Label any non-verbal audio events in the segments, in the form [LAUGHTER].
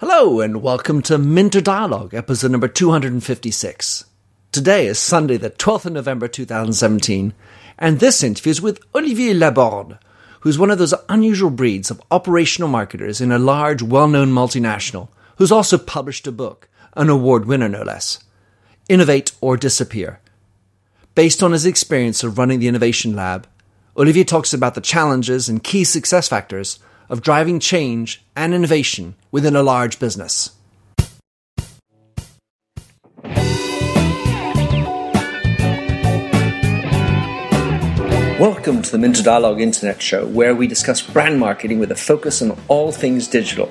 Hello, and welcome to Minter Dialogue, episode number 256. Today is Sunday, the 12th of November 2017, and this interview is with Olivier Laborde, who's one of those unusual breeds of operational marketers in a large, well known multinational, who's also published a book, an award winner no less Innovate or Disappear. Based on his experience of running the Innovation Lab, Olivier talks about the challenges and key success factors of driving change and innovation within a large business. Welcome to the Minter Dialogue Internet Show, where we discuss brand marketing with a focus on all things digital.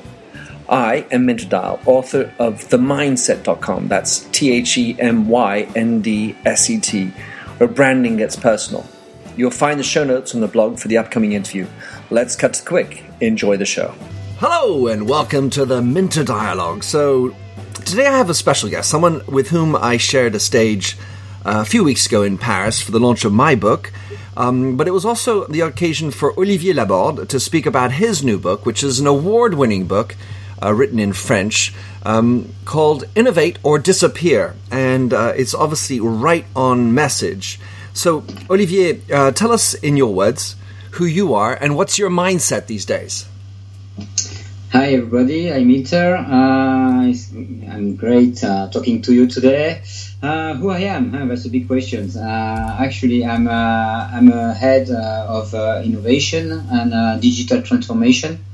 I am Minter Dial, author of TheMyndset.com. That's T H E M Y N D S E T, where branding gets personal. You'll find the show notes on the blog for the upcoming interview. Let's cut to quick. Enjoy the show. Hello, and welcome to the Minter Dialogue. So, today I have a special guest, someone with whom I shared a stage uh, a few weeks ago in Paris for the launch of my book. Um, but it was also the occasion for Olivier Laborde to speak about his new book, which is an award winning book uh, written in French um, called Innovate or Disappear. And uh, it's obviously right on message. So, Olivier, uh, tell us in your words who you are and what's your mindset these days. Hi, everybody. I'm Iter. Uh, I'm great uh, talking to you today. Uh, who I am? Uh, that's a big question. Uh, actually, I'm uh, I'm a head of innovation and digital transformation.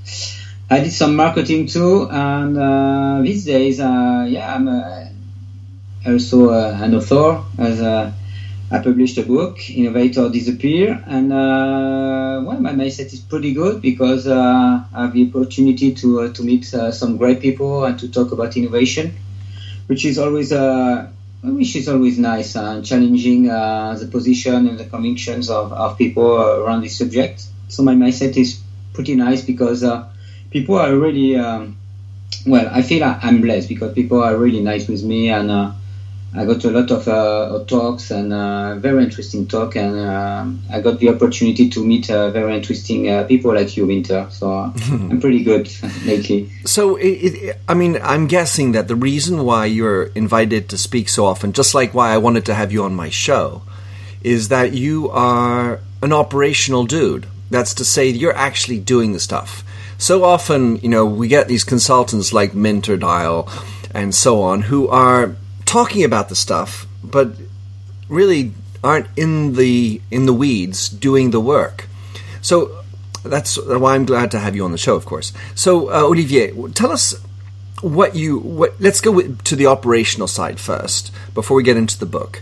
I did some marketing too, and these days, yeah, I'm also an author as a I published a book, Innovate or Disappear, and uh, well, my mindset is pretty good because uh, I have the opportunity to uh, to meet uh, some great people and to talk about innovation, which is always uh, which is always nice and challenging uh, the position and the convictions of, of people around this subject. So my mindset is pretty nice because people are really um, well. I feel I'm blessed because people are really nice with me and I got a lot of uh, talks and uh, very interesting talk, and uh, I got the opportunity to meet uh, very interesting uh, people like you, Minter. So [LAUGHS] I'm pretty good [LAUGHS] lately. So, it, it, I mean, I'm guessing that the reason why you're invited to speak so often, just like why I wanted to have you on my show, is that you are an operational dude. That's to say, you're actually doing the stuff. So often, you know, we get these consultants like Minter Dial and so on who are talking about the stuff, but really aren't in the in the weeds doing the work. So that's why I'm glad to have you on the show, of course. So uh, Olivier, tell us what you what. Let's go with, to the operational side first before we get into the book.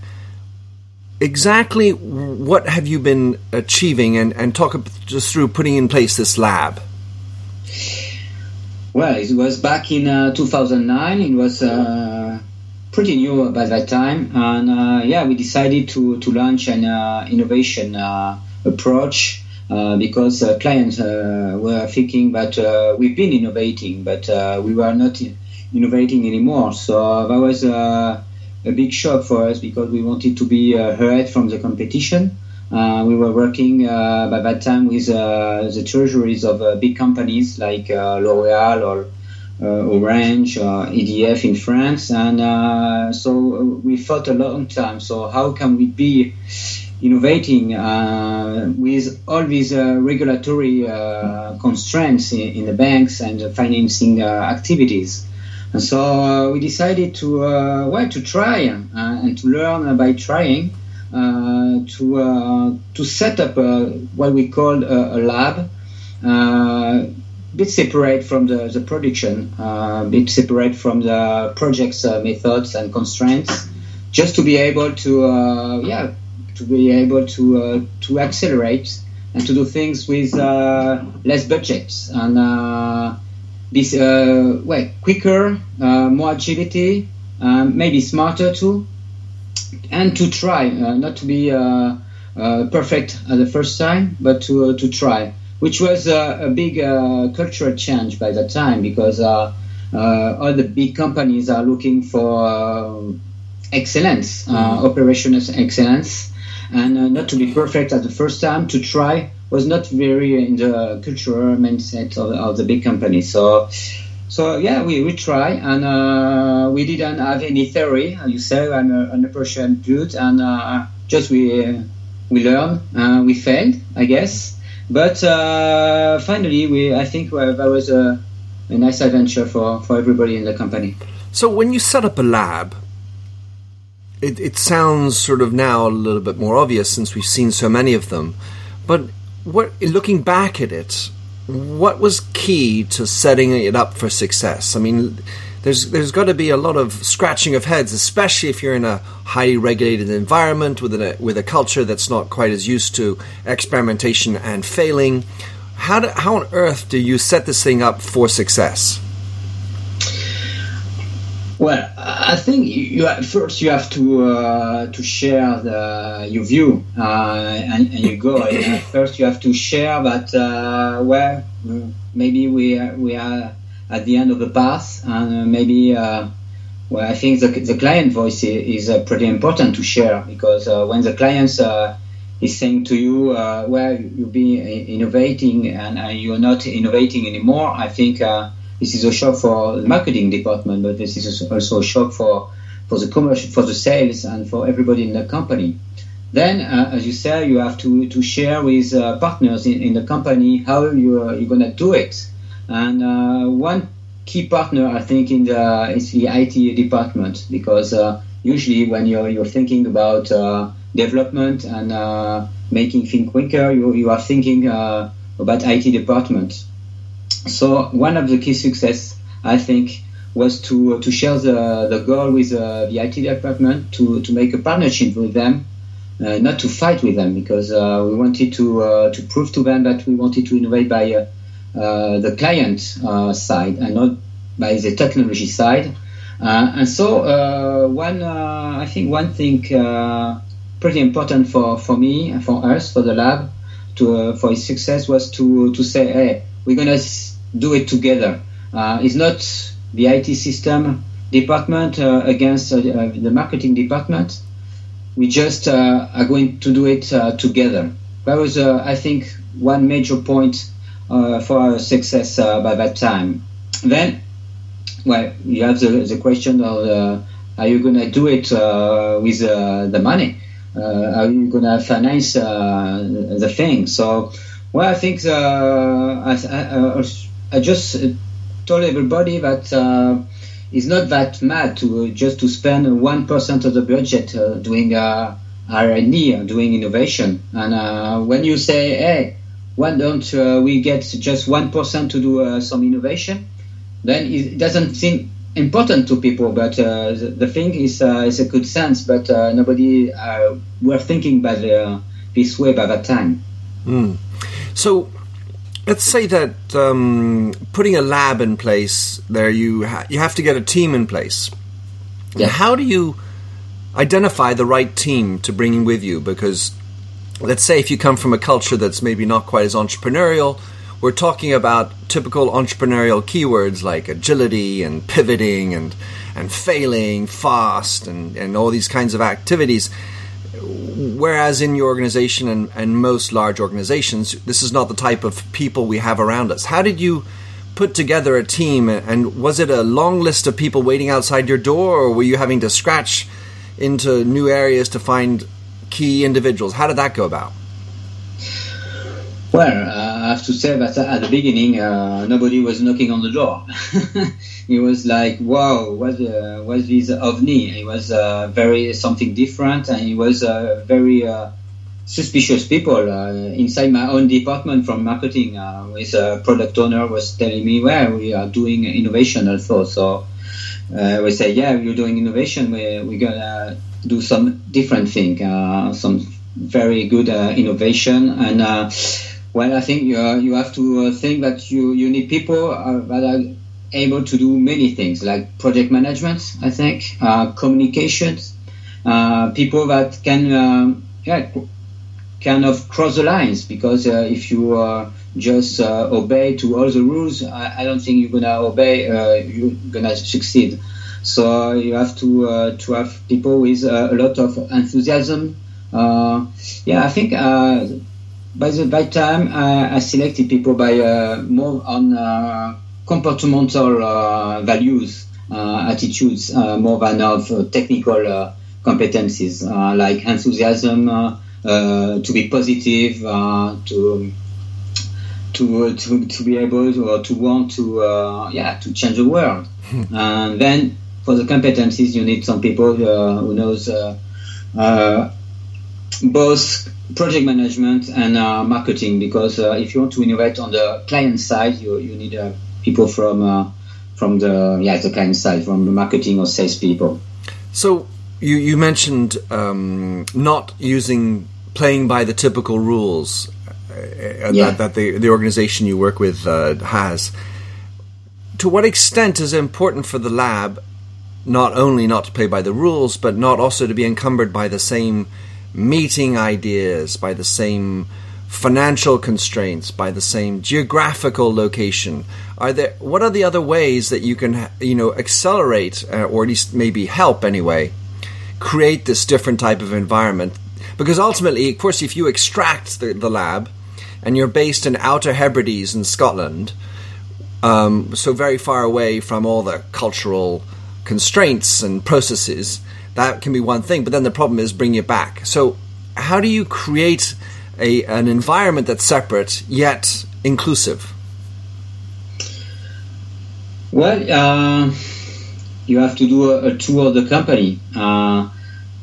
Exactly what have you been achieving, and and talk just through putting in place this lab. Well, it was back in uh, 2009. It was. Uh pretty new by that time, and uh, yeah, we decided to to launch an uh, innovation uh, approach. Uh, because uh, clients uh, were thinking that we've been innovating, but we were not innovating anymore. So that was a big shock for us because we wanted to be ahead from the competition. we were working by that time with the treasuries of big companies like L'Oreal or uh, Orange, uh, EDF in France, and uh, so we thought a long time. So how can we be innovating uh, with all these uh, regulatory uh, constraints in, in, the banks and financing activities? And so we decided to well to try and to learn by trying to to set up what we called a, a lab bit separate from the, the production, uh, bit separate from the project's uh, methods and constraints, just to be able to, uh, yeah, to be able to uh, to accelerate and to do things with uh, less budgets and uh, be uh, well quicker, more agility, um, maybe smarter too, and to try not to be perfect at the first time, but to to try which was a, a big uh, cultural change by that time because uh, uh, all the big companies are looking for excellence, mm-hmm. operational excellence, and not to be perfect at the first time. To try was not very in the cultural mindset of, of the big companies. So so yeah, we, we try, and uh, we didn't have any theory. You say I'm a, an operation dude, and uh, just we we learn, uh, we failed, I guess. But uh, finally, we I think that was a, a nice adventure for, for everybody in the company. So when you set up a lab, it, it sounds sort of now a little bit more obvious since we've seen so many of them. But what looking back at it, what was key to setting it up for success? I mean, there's there's got to be a lot of scratching of heads, especially if you're in a highly regulated environment with a with a culture that's not quite as used to experimentation and failing. How do, how on earth do you set this thing up for success? Well, I think you first you have to uh, to share the, your view uh, and, and you go. [COUGHS] first, you have to share that uh, well, maybe we are, we are at the end of the path, and uh, maybe uh, well, I think the, the client voice is, uh, pretty important to share because when the client is saying to you, well, you've been innovating and you're not innovating anymore, I think this is a shock for the marketing department, but this is also a shock for for the commercial, for the sales, and for everybody in the company. Then, uh, as you say, you have to, to share with uh, partners in, in the company how you're, you're going to do it. And uh, one key partner, I think, in the is the IT department because uh, usually when you're you're thinking about uh, development and uh, making things quicker, you you are thinking uh, about IT department. So one of the key success, I think, was to to share the the goal with uh, the IT department to to make a partnership with them. Uh, not to fight with them because we wanted to to prove to them that we wanted to innovate by uh, the client uh, side and not by the technology side. Uh, and so one, I think one thing pretty important for, for me and for us, for the lab, to, for its success was to, to say, hey, we're going to do it together. it's not the IT system department uh, against uh, the marketing department. We just uh, are going to do it together. That was, I think, one major point uh, for our success uh, by that time. Then, well, you have the, the question of uh, are you going to do it with the money? are you going to finance the thing? So, well, I think I, I, I, just told everybody that uh, it's not that mad to just to spend one percent of the budget uh, doing uh, R&D, doing innovation. And when you say, "Hey, why don't uh, we get just 1% person to do uh, some innovation? Then it doesn't seem important to people, but uh, the, the, thing is, uh, is a good sense, but uh, nobody uh, were thinking by the, this way by that time. Mm. So let's say that um, putting a lab in place there, you, ha- you have to get a team in place. Yeah. How do you identify the right team to bring with you? Because let's say if you come from a culture that's maybe not quite as entrepreneurial, we're talking about typical entrepreneurial keywords like agility and pivoting and and failing fast and, and all these kinds of activities. Whereas in your organization and, and most large organizations, this is not the type of people we have around us. How did you put together a team and was it a long list of people waiting outside your door or were you having to scratch into new areas to find key individuals. How did that go about? Well, uh, I have to say that at the beginning, uh, nobody was knocking on the door. [LAUGHS] it was like, wow, what uh, was this ovni? It was uh, very something different, and it was uh, very uh, suspicious people inside my own department from marketing. with a product owner was telling me, well, we are doing innovation also. So we say, yeah, you're doing innovation. We, we're gonna do some different thing, uh, some very good uh, innovation. And uh, well, I think you, you have to think that you, you need people that are able to do many things like project management, I think, communications, people that can um, yeah, kind of cross the lines because uh, if you uh, just uh, obey to all the rules, I, I don't think you're gonna obey. you're gonna succeed. So uh, you have to uh, to have people with uh, a lot of enthusiasm. Uh, yeah, I think uh, by the by time uh, I selected people by more on comportamental values, attitudes, more than of technical competencies like enthusiasm, to be positive, to to to to be able to, or to want to uh, yeah to change the world. Hmm. and then for the competencies, you need some people uh, who knows uh, uh, both project management and marketing because if you want to innovate on the client side, you you need people from from the yeah the client side, from the marketing or sales people. So you you mentioned um, not using playing by the typical rules uh, yeah. that, that, the, the organization you work with uh, has. To what extent is it important for the lab not only not to play by the rules, but not also to be encumbered by the same meeting ideas, by the same financial constraints, by the same geographical location? Are there what are the other ways that you can you know accelerate uh, or at least maybe help anyway create this different type of environment? Because ultimately, of course, if you extract the, the lab and you're based in Outer Hebrides in Scotland, um, so very far away from all the cultural constraints and processes, that can be one thing. But then the problem is bring it back. So, how do you create a, an environment that's separate yet inclusive? Well, uh, you have to do a, a tour of the company. Uh,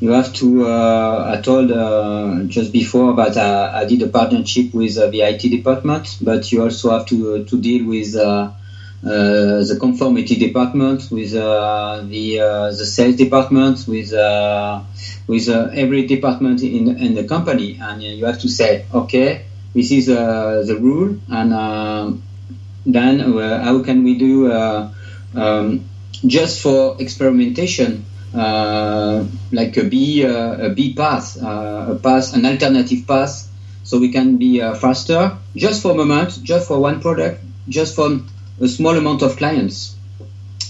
you have to. Uh, I told uh, just before, but uh, I did a partnership with uh, the IT department, but you also have to to deal with Uh, the conformity department, with uh, the uh, the sales department, with with every department in in the company, and you have to say, okay, this is the rule, and then how can we do um, just for experimentation? Uh, like a B uh, a B path, uh, a path, an alternative path, so we can be faster, just for a moment, just for one product, just for a small amount of clients.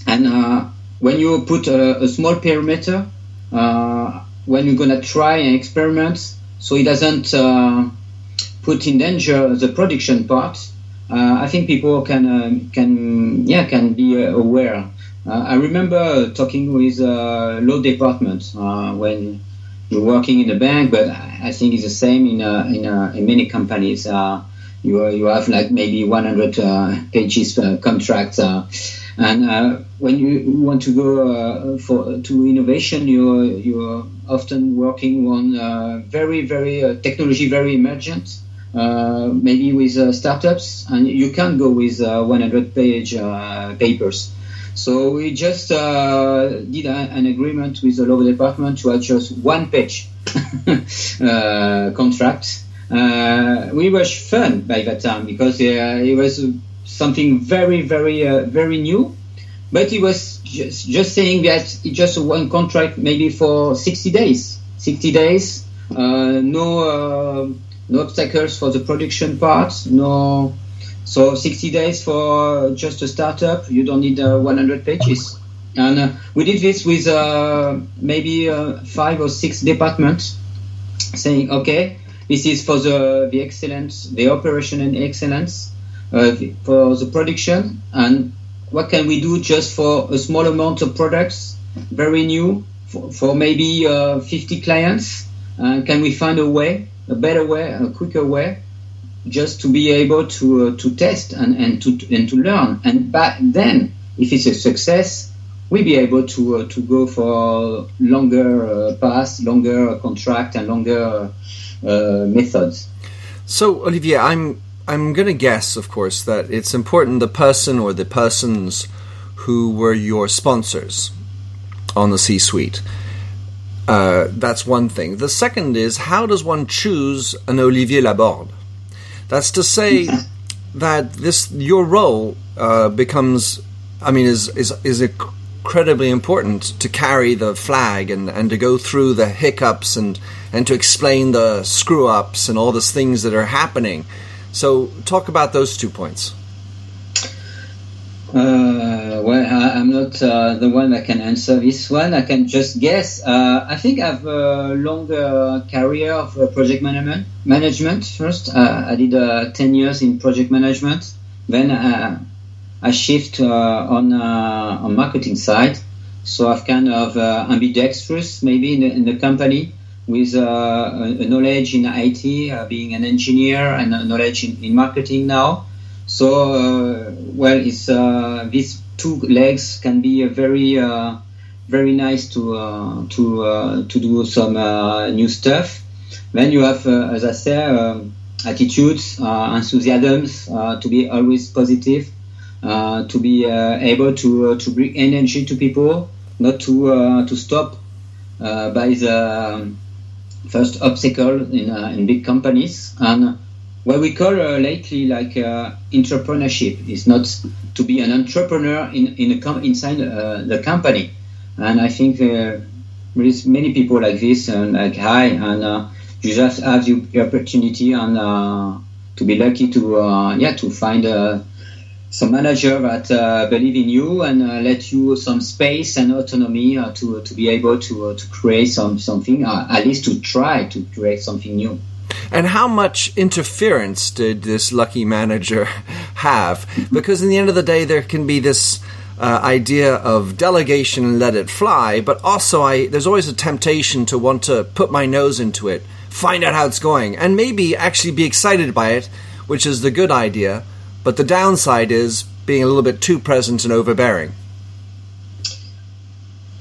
And when you put a, a small perimeter, when you're gonna try and experiment, so it doesn't put in danger the production part. Uh, I think people can uh, can yeah can be uh, aware uh, I remember talking with uh, law department uh, when you're working in a bank, but I think it's the same in in, in many companies. You you have like maybe 100 pages contract. And uh, when you want to go uh, for to innovation, you're you're often working on uh, very very technology very emergent, maybe with startups, and you can't go with 100 page papers. So we just uh, did a, an agreement with the law department to adjust one page [LAUGHS] uh, contract. Uh, we were fun by that time because uh, it was something very, very, uh, very new. But he was just, just saying that it just one contract maybe for 60 days. 60 days, uh, no, no obstacles for the production part, no so 60 days for just a startup, you don't need uh, 100 pages. And uh, we did this with uh, maybe uh, five or six departments, saying, okay, this is for the, the excellence, the operation and excellence, uh, for the production, and what can we do just for a small amount of products, very new, for, for maybe uh, 50 clients? can we find a way, a better way, a quicker way? just to be able to uh, to test and, and to and to learn. And back then, if it's a success, we'll be able to uh, to go for longer uh, path, longer contract, and longer uh, methods. So, Olivier, I'm I'm going to guess, of course, that it's important the person or the persons who were your sponsors on the C-suite. Uh, that's one thing. The second is how does one choose an Olivier Laborde? That's to say [LAUGHS] that this your role uh, becomes, I mean, is is is incredibly important to carry the flag and, and to go through the hiccups and and to explain the screw ups and all those things that are happening. So, talk about those two points. Uh, well, I, am not uh, the one that can answer this one. I can just guess. Uh, I think I have a longer career of uh, project management. Management first. Uh, I did uh, ten years in project management. Then I shift on on marketing side. So I've kind of ambidextrous maybe in the, in the company with uh, a, knowledge in IT, uh, being an engineer, and a knowledge in, in marketing now. So, uh, well, it's these two legs can be very very nice to uh, to uh, to do some uh, new stuff. Then you have, as I said, um, attitudes, enthusiasms to be always positive, to be able to to bring energy to people, not to to stop by the first obstacle in, uh, in big companies. And what we call uh, lately like uh, entrepreneurship is not to be an entrepreneur in, in com- inside uh, the company. And I think uh, there is many people like this uh, and like hi and you just have the opportunity and to be lucky to yeah to find a some manager that uh, believe in you and uh, let you some space and autonomy uh, to, to be able to, uh, to create some, something, uh, at least to try to create something new. And how much interference did this lucky manager [LAUGHS] have? Because in the end of the day, there can be this uh, idea of delegation and let it fly, but also I, there's always a temptation to want to put my nose into it, find out how it's going, and maybe actually be excited by it, which is the good idea but the downside is being a little bit too present and overbearing.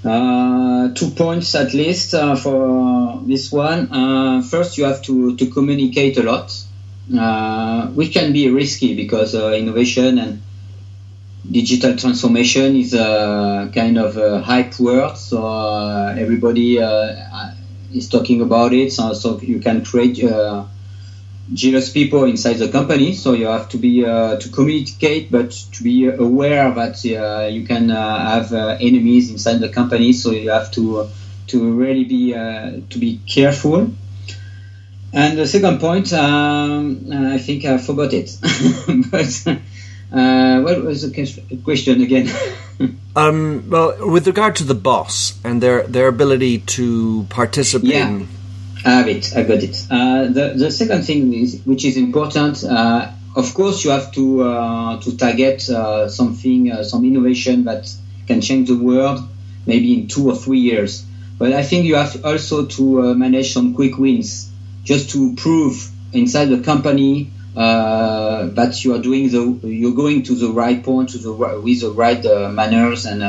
Uh, two points at least uh, for this one. Uh, first, you have to, to communicate a lot, uh, which can be risky because uh, innovation and digital transformation is a kind of a hype word. So uh, everybody is talking about it. So, so you can create jealous people inside the company. So you have to be uh, to communicate, but to be aware that uh, you can uh, have uh, enemies inside the company. So you have to to really be uh, to be careful. And the second point, um, I think I forgot it. [LAUGHS] but uh, what was the question again? [LAUGHS] um, well, with regard to the boss and their their ability to participate. Yeah. I have it. I got it. Uh, the the second thing is, which is important. Uh, of course, you have to uh, to target uh, something, uh, some innovation that can change the world, maybe in two or three years. But I think you have also to uh, manage some quick wins, just to prove inside the company that you are doing the you're going to the right point, to the with the right manners and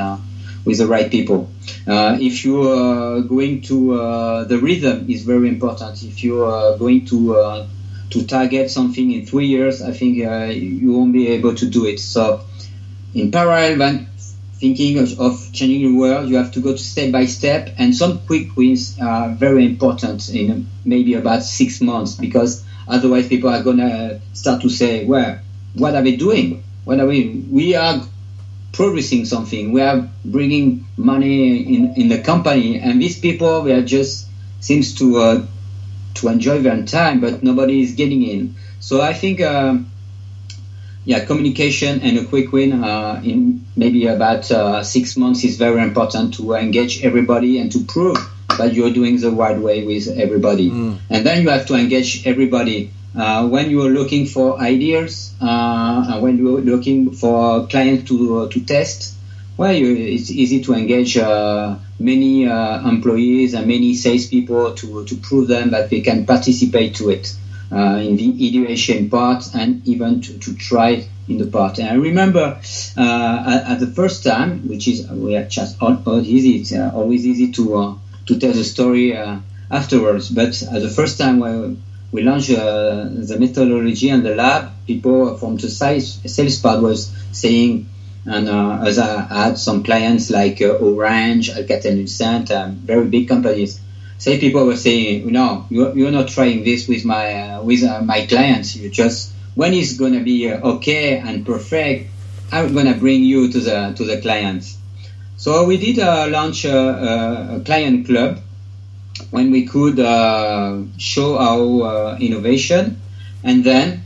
with the right people. Uh, if you are going to uh, the rhythm is very important. If you are going to uh, to target something in three years, I think uh, you won't be able to do it. So, in parallel, when thinking of, of, changing the world, you have to go to step by step, and some quick wins are very important in maybe about six months because otherwise people are gonna start to say, "Well, what are we doing? What are we? We are producing something. We are bringing money in, in the company, and these people they are just seems to uh, to enjoy their time, but nobody is getting in. So I think, uh, yeah, communication and a quick win uh, in maybe about uh, six months is very important to engage everybody and to prove that you're doing the right way with everybody. Mm. And then you have to engage everybody uh, when you are looking for ideas, uh, when you are looking for clients to uh, to test, well, you, it's easy to engage uh, many uh, employees and many salespeople to to prove them that they can participate to it uh, in the ideation part and even to, to try in the part. And I remember at, at, the first time, which is we are just all, all easy. It's always easy to to tell the story afterwards, but at the first time when we launched uh, the methodology and the lab. People from the sales, sales part was saying, and uh, as I had some clients like uh, Orange, Alcatel-Lucent, um, very big companies. Say people were saying, no, you're, you're not trying this with my uh, with uh, my clients. You just when it's gonna be uh, okay and perfect, I'm gonna bring you to the to the clients. So we did launch a, a client club when we could uh, show our uh, innovation, and then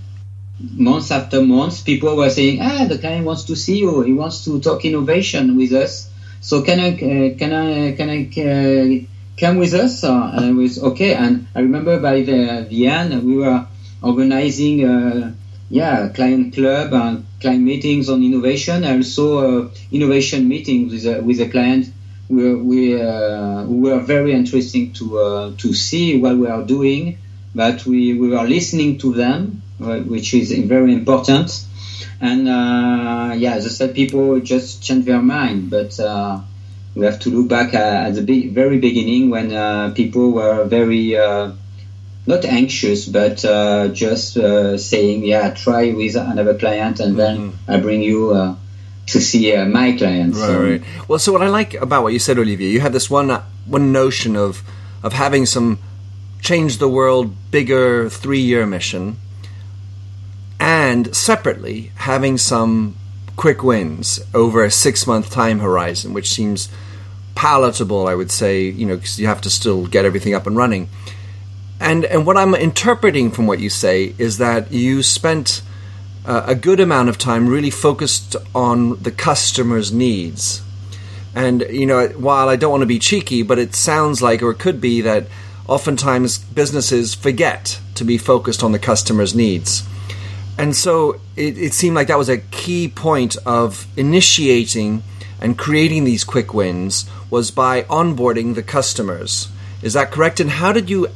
months after months, people were saying, "Ah, the client wants to see you. He wants to talk innovation with us. So can I uh, can I can I come with us?" Uh, and I was okay. And I remember by the the end, we were organizing uh, yeah, client club and client meetings on innovation, also uh, innovation meetings with with a client. We we uh, we were very interesting to uh, to see what we are doing, but we we are listening to them, uh, which is very important. And uh, yeah, as I said, people just change their mind, but uh, we have to look back at, at the very beginning when people were very not anxious, but uh, just uh, saying, yeah, try with another client, and then mm-hmm. I bring you uh, to see uh, my clients. Right, so, right. Well, so what I like about what you said, Olivier, you had this one uh, one notion of of having some change the world bigger three year mission, and separately having some quick wins over a six month time horizon, which seems palatable, I would say, you know, because you have to still get everything up and running. And and what I'm interpreting from what you say is that you spent uh, a good amount of time really focused on the customer's needs. And you know, while I don't want to be cheeky, but it sounds like, or it could be, that oftentimes businesses forget to be focused on the customer's needs. And so it, it seemed like that was a key point of initiating and creating these quick wins was by onboarding the customers. Is that correct? And how did you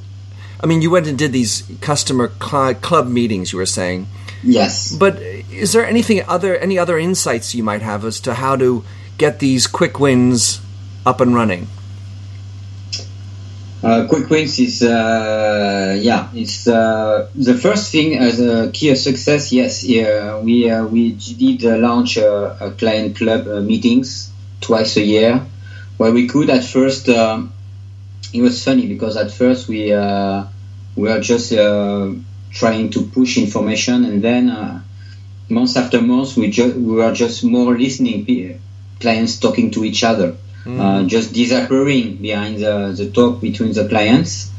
I mean, you went and did these customer cl- club meetings. You were saying, yes. But is there anything other, any other insights you might have as to how to get these quick wins up and running? Uh, quick wins is uh, yeah, it's uh, the first thing as a key of success. Yes, yeah, we uh, we did uh, launch a, a, client club uh, meetings twice a year, where we could at first it was funny because at first we uh, we were just uh, trying to push information, and then uh, month after month we just we were just more listening, clients talking to each other, mm. just disappearing behind the, the talk between the clients.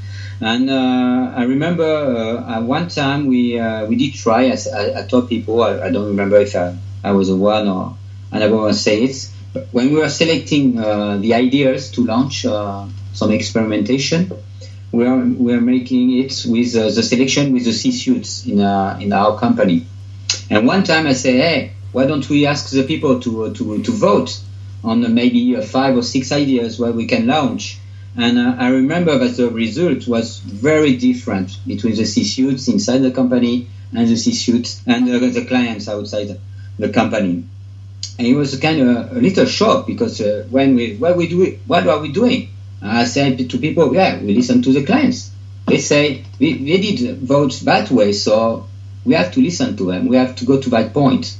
And uh, I remember uh, at one time we uh, we did try. I, I, told people I, I, don't remember if I, I was the one or I want to say it. But when we were selecting the ideas to launch some experimentation. We are, we are making it with uh, the selection with the C-suites in, uh, in our company. And one time I say, hey, why don't we ask the people to, uh, to, to vote on maybe uh, five or six ideas where we can launch? And uh, I remember that the result was very different between the C-suites inside the company and the C-suites and uh, the clients outside the company. And it was kind of a little shock because when we, what we do, what are we doing? I say to people, yeah, we listen to the clients. They say we, did vote that way, so we have to listen to them. We have to go to that point.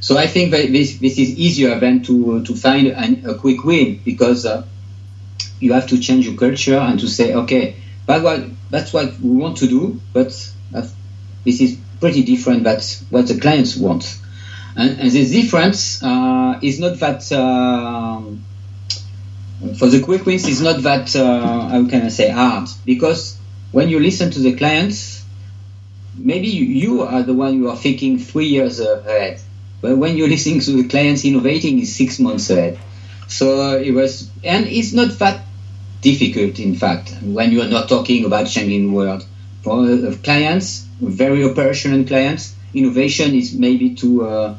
So I think that this, this is easier than to, to find an, a quick win because uh, you have to change your culture and to say, okay, that's what, that's what we want to do, but this is pretty different than what the clients want. And, and the difference uh, is not that um, for the quick wins is not that uh, how can I say hard because when you listen to the clients, maybe you are the one who are thinking three years ahead, but when you're [LAUGHS] listening to the clients, innovating is six months ahead. So it was, and it's not that difficult, in fact, when you are not talking about changing the world. For uh, clients, very operational clients, innovation is maybe to uh,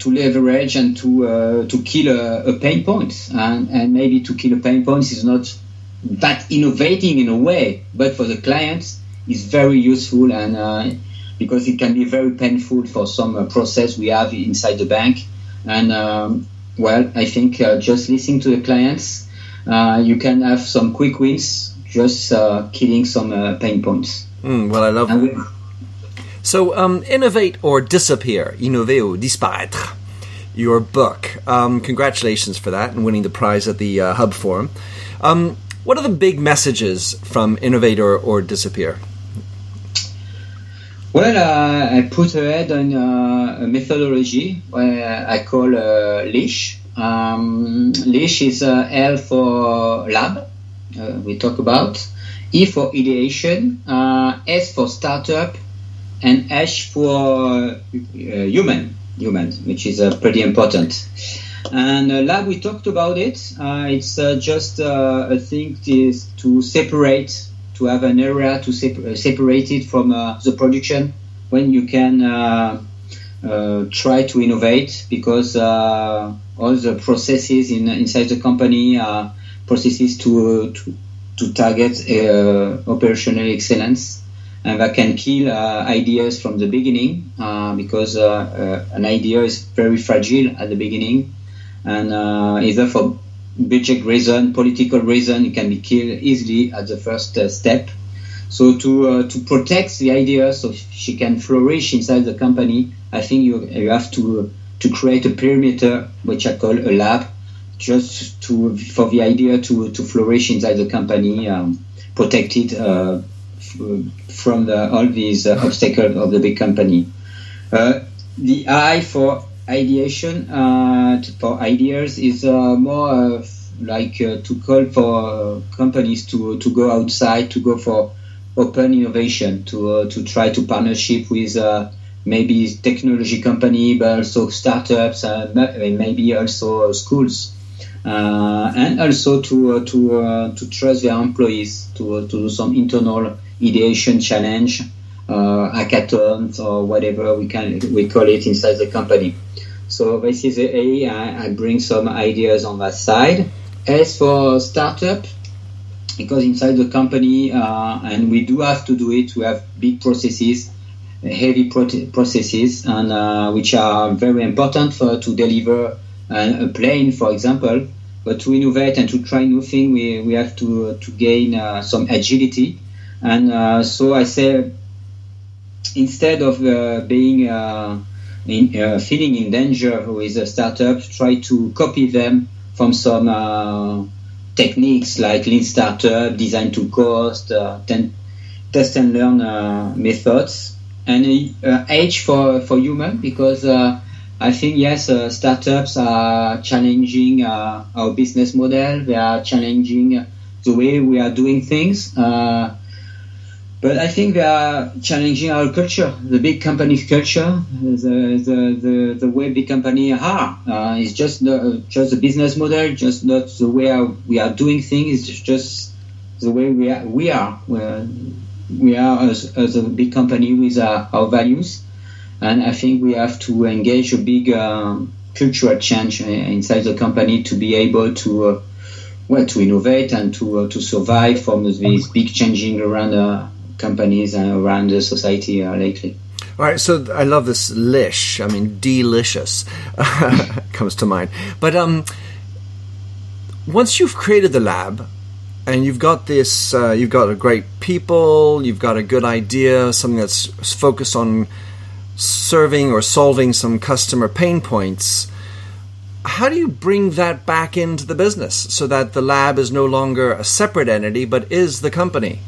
to leverage and to uh, to kill a, a, pain point, and, and maybe to kill a pain point is not that innovating in a way, but for the clients, is very useful and uh, because it can be very painful for some uh, process we have inside the bank. And um, well, I think uh, just listening to the clients, uh, you can have some quick wins, just uh, killing some pain points. Mm, well, I love. So, um, innovate or disappear, innover ou disparaître. Your book. Um, congratulations for that and winning the prize at the uh, Hub Forum. Um, what are the big messages from innovate or, or disappear? Well, uh, I put ahead on uh, a methodology where I call uh, LISH. Um, LISH is L for lab, uh, we talk about, E for ideation, uh, S for startup, and H for uh, human, human, which is uh, pretty important. And uh, lab, we talked about it. Uh, it's uh, just uh, a thing is to separate, to have an area to separ- separate it from the production when you can uh, uh, try to innovate because uh, all the processes in, inside the company are processes to to, to target operational excellence and that can kill uh, ideas from the beginning uh, because uh, an idea is very fragile at the beginning and either for budget reason, political reason, it can be killed easily at the first step. So to uh, to protect the idea so she can flourish inside the company, I think you you have to to create a perimeter which I call a lab, just to for the idea to to flourish inside the company, um, protected uh, from the, all these uh, obstacles of the big company. Uh, the I for ideation uh, for ideas is uh, more like uh, to call for companies to to go outside to go for open innovation to uh, to try to partnership with maybe technology company but also startups and maybe also schools and also to to to trust their employees to to do some internal ideation challenge, uh, hackathons, or whatever we can we call it inside the company. So this is A. I, I bring some ideas on that side. As for startup, because inside the company, uh, and we do have to do it, we have big processes, heavy processes, and uh, which are very important for to deliver a, plane, for example. But to innovate and to try new things, we, we have to to gain uh, some agility and uh, so I say, instead of uh, being uh, in, uh, feeling in danger with a startup, try to copy them from some uh, techniques like lean startup, design to cost, uh, test and learn methods, and age for for human because. I think yes, startups are challenging our business model. They are challenging the way we are doing things. Uh, but I think they are challenging our culture, the big company culture, the, the, the, the way big company are. Uh, it's just the, just the business model, just not the way we are doing things. It's just the way we are. We are, We're, we are as, as a big company with our, our, values, and I think we have to engage a big uh, cultural change inside the company to be able to. Uh, well, to innovate and to uh, to survive from these big changing around uh, companies around the society uh, lately. All right, so I love this lish. I mean, delicious [LAUGHS] comes to mind. But um, once you've created the lab and you've got this, uh, you've got a great people, you've got a good idea, something that's focused on serving or solving some customer pain points. How do you bring that back into the business so that the lab is no longer a separate entity but is the company?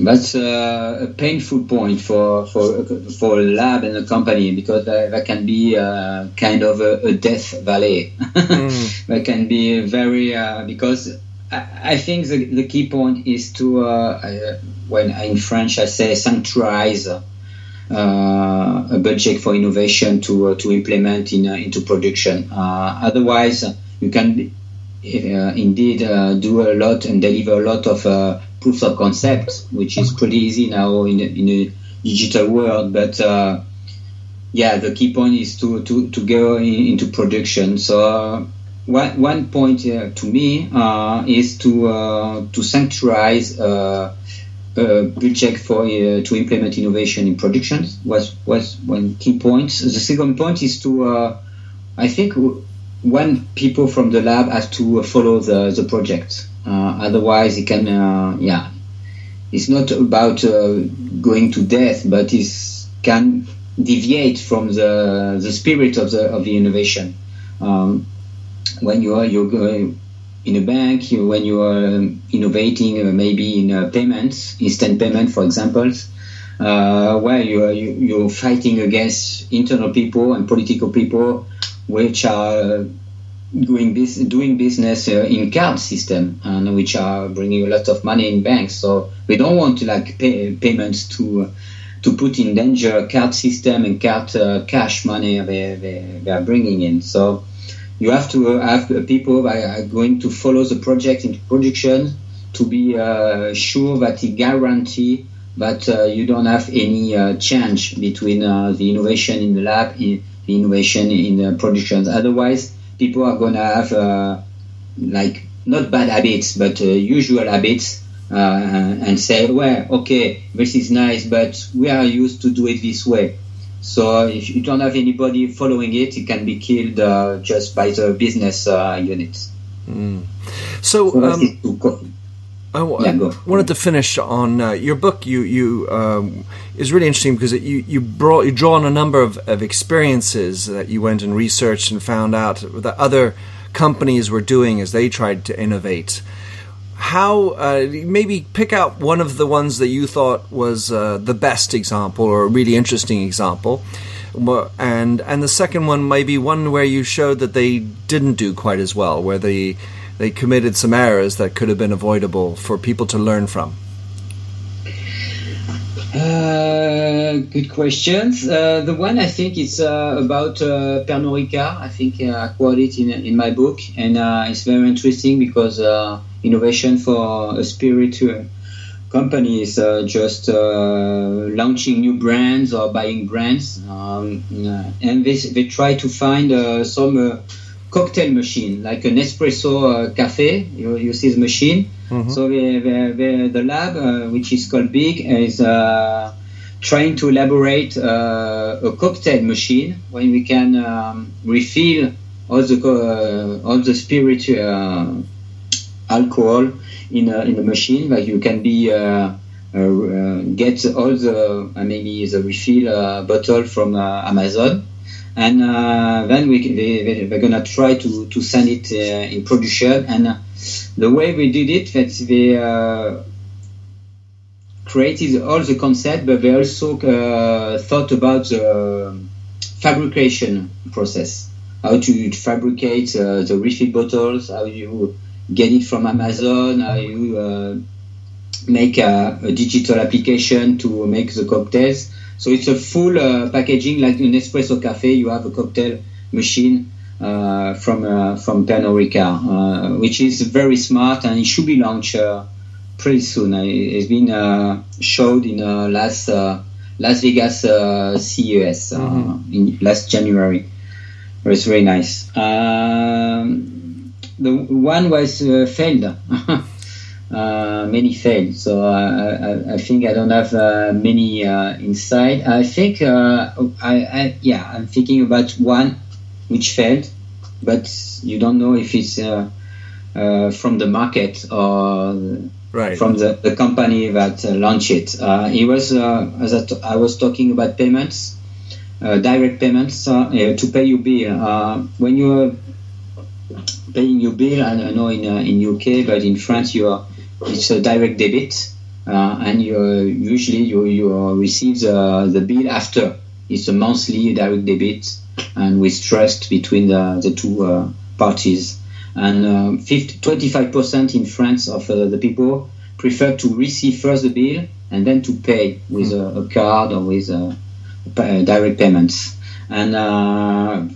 That's uh, a painful point for for for a lab and a company because that, can be uh, kind of a, a, death valley. mm. [LAUGHS] that can be very uh, because I, I, think the, the key point is to uh, when in French I say sanctuarize uh, a budget for innovation to to implement in into production. otherwise, you can indeed do a lot and deliver a lot of proofs of concept, which is pretty easy now in a, in a digital world. But uh, yeah, the key point is to to, to go in, into production. So uh, one one point uh, to me uh, is to uh, to sanctuarize uh, a budget for to implement innovation in production. Was was one key point. The second point is to I think when people from the lab have to follow the, the project uh, otherwise, it can, uh, yeah, it's not about uh, going to death, but it can deviate from the the spirit of the of the innovation. Um, when you are you're going in a bank, you, when you are um, innovating, uh, maybe in uh, payments, instant payment, for example, uh, where you are you, you're fighting against internal people and political people, which are doing this doing business uh, in card system and which are bringing a lot of money in banks so we don't want to like pay payments to to put in danger card system and card uh, cash money they, they, they, are bringing in so you have to have people are going to follow the project into production to be uh, sure that it guarantee that uh, you don't have any uh, change between uh, the innovation in the lab, in, the innovation in the production. Otherwise, people are gonna have uh, like not bad habits, but uh, usual habits, uh, and say, "Well, okay, this is nice, but we are used to do it this way." So if you don't have anybody following it, it can be killed uh, just by the business uh, unit. Mm. So, so um, I, yeah, wanted to finish on uh, your book. You you um, is really interesting because it, you you brought you draw on a number of, of experiences that you went and researched and found out that other companies were doing as they tried to innovate. How uh, maybe pick out one of the ones that you thought was uh, the best example or a really interesting example. And and the second one may be one where you showed that they didn't do quite as well where they they committed some errors that could have been avoidable for people to learn from uh, good questions. Uh, the one I think is uh, about uh, Pernod Ricard. I think uh, I quote it in, in my book, and uh, it's very interesting because innovation for a spirit company is just launching new brands or buying brands, um, and they, they try to find some cocktail machine like an espresso cafe. You, you see the machine Mm-hmm. So the, the, the lab, uh, which is called Big, is uh, trying to elaborate uh, a cocktail machine when we can um, refill all the uh, all the spirit uh, alcohol in a, in the machine. Like you can be get all the maybe the refill bottle from Amazon and uh, then we, they, they're gonna try to, to send it uh, in production and the way we did it, that they uh, created all the concept, but they also uh, thought about the fabrication process, how to fabricate uh, the refill bottles, how you get it from Amazon, how you uh, make a, a, digital application to make the cocktails. So it's a full uh, packaging like an espresso cafe. You have a cocktail machine uh, from uh, from Pernod Ricard, uh, which is very smart and it should be launched pretty soon. It's been showed in last Las Vegas CES mm-hmm. in last January. It was very nice. Um, the one was failed. [LAUGHS] Uh, many failed. So uh, I, I, think I don't have uh, many inside. I think I, I, yeah, I'm thinking about one which failed, but you don't know if it's uh, uh, from the market or right. from the, the company that uh, launched it. Uh, it was, uh, as I, t- I was talking about payments, uh, direct payments to pay your bill. when you're paying your bill, I know in in UK, but in France, you are it's a direct debit. and you usually you, you receive the, the bill after. It's a monthly direct debit and with trust between the, the two uh, parties. And uh, 50, 25% in France of uh, the people prefer to receive first the bill and then to pay with a, a card or with a direct payments. And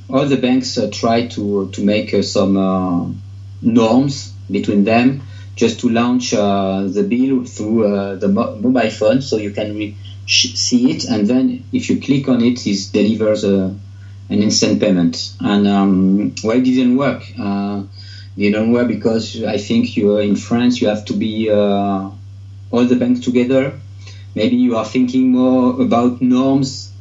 all the banks try to, to make some norms between them just to launch uh, the bill through uh, the mo- mobile phone so you can re- see it and then if you click on it it delivers a, an instant payment. And um, well, it didn't work. Uh, didn't work because I think you are in France you have to be uh, all the banks together. Maybe you are thinking more about norms,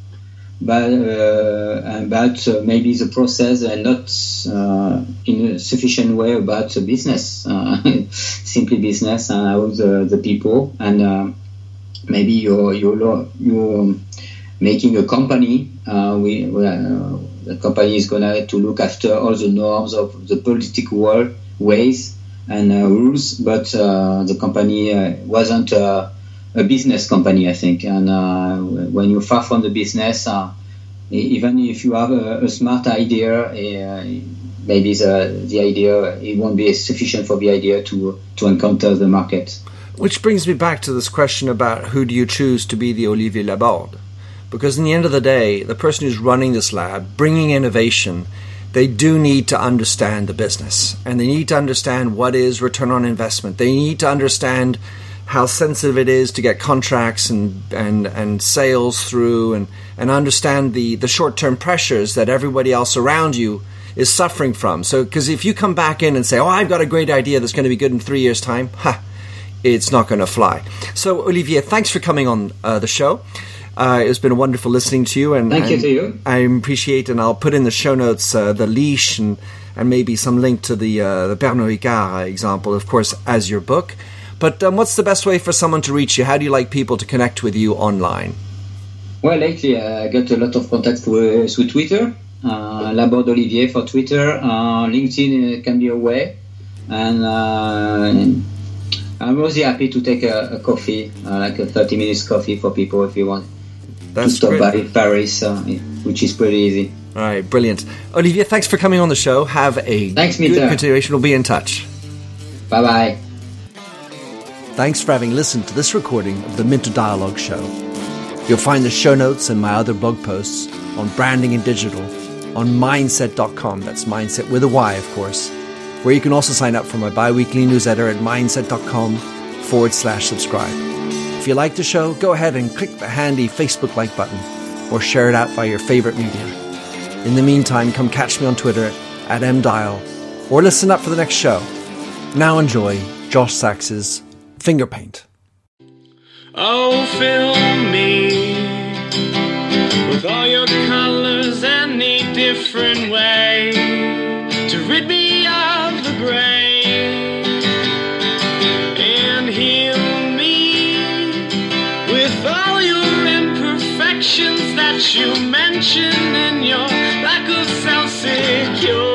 but uh, about uh, maybe the process and not uh, in a sufficient way about the business, uh, [LAUGHS] simply business and how the, the people. And maybe you're you're you're making a company uh, we, uh, the company is gonna to look after all the norms of the political world ways and uh, rules, but the company wasn't a business company, I think. And uh, when you're far from the business, uh, even if you have a, a smart idea, uh, maybe the, the idea it won't be sufficient for the idea to to encounter the market. Which brings me back to this question about who do you choose to be the Olivier Laborde? Because in the end of the day, the person who's running this lab, bringing innovation, they do need to understand the business and they need to understand what is return on investment. They need to understand how sensitive it is to get contracts and and and sales through, and and understand the the short term pressures that everybody else around you is suffering from. So, because if you come back in and say, "Oh, I've got a great idea that's going to be good in three years' time," ha, it's not going to fly. So, Olivier, thanks for coming on uh, the show. Uh, it's been wonderful listening to you, and thank and you to you. I appreciate, and I'll put in the show notes uh, the LISH and and maybe some link to the uh, the Pernod Ricard example, of course, as your book. But um, what's the best way for someone to reach you? How do you like people to connect with you online? Well, lately uh, I got a lot of contacts with, through Twitter. Uh, Laborde Olivier for Twitter. Uh, LinkedIn can be a way. And uh, I'm really happy to take a, a coffee, uh, like a 30 minutes coffee for people if you want That's to stop great. by Paris, uh, which is pretty easy. All right, brilliant. Olivier, thanks for coming on the show. Have a Thanks, good Minter. continuation. We'll be in touch. Bye bye. Thanks for having listened to this recording of the Minter Dialogue Show. You'll find the show notes and my other blog posts on branding and digital on mindset.com. That's mindset with a Y, of course, where you can also sign up for my bi weekly newsletter at mindset.com forward slash subscribe. If you like the show, go ahead and click the handy Facebook like button or share it out via your favorite media. In the meantime, come catch me on Twitter at mdial or listen up for the next show. Now enjoy Josh Sachs's Finger Paint. Oh, fill me with all your colors any different way to rid me of the gray and heal me with all your imperfections that you mention in your lack of self security.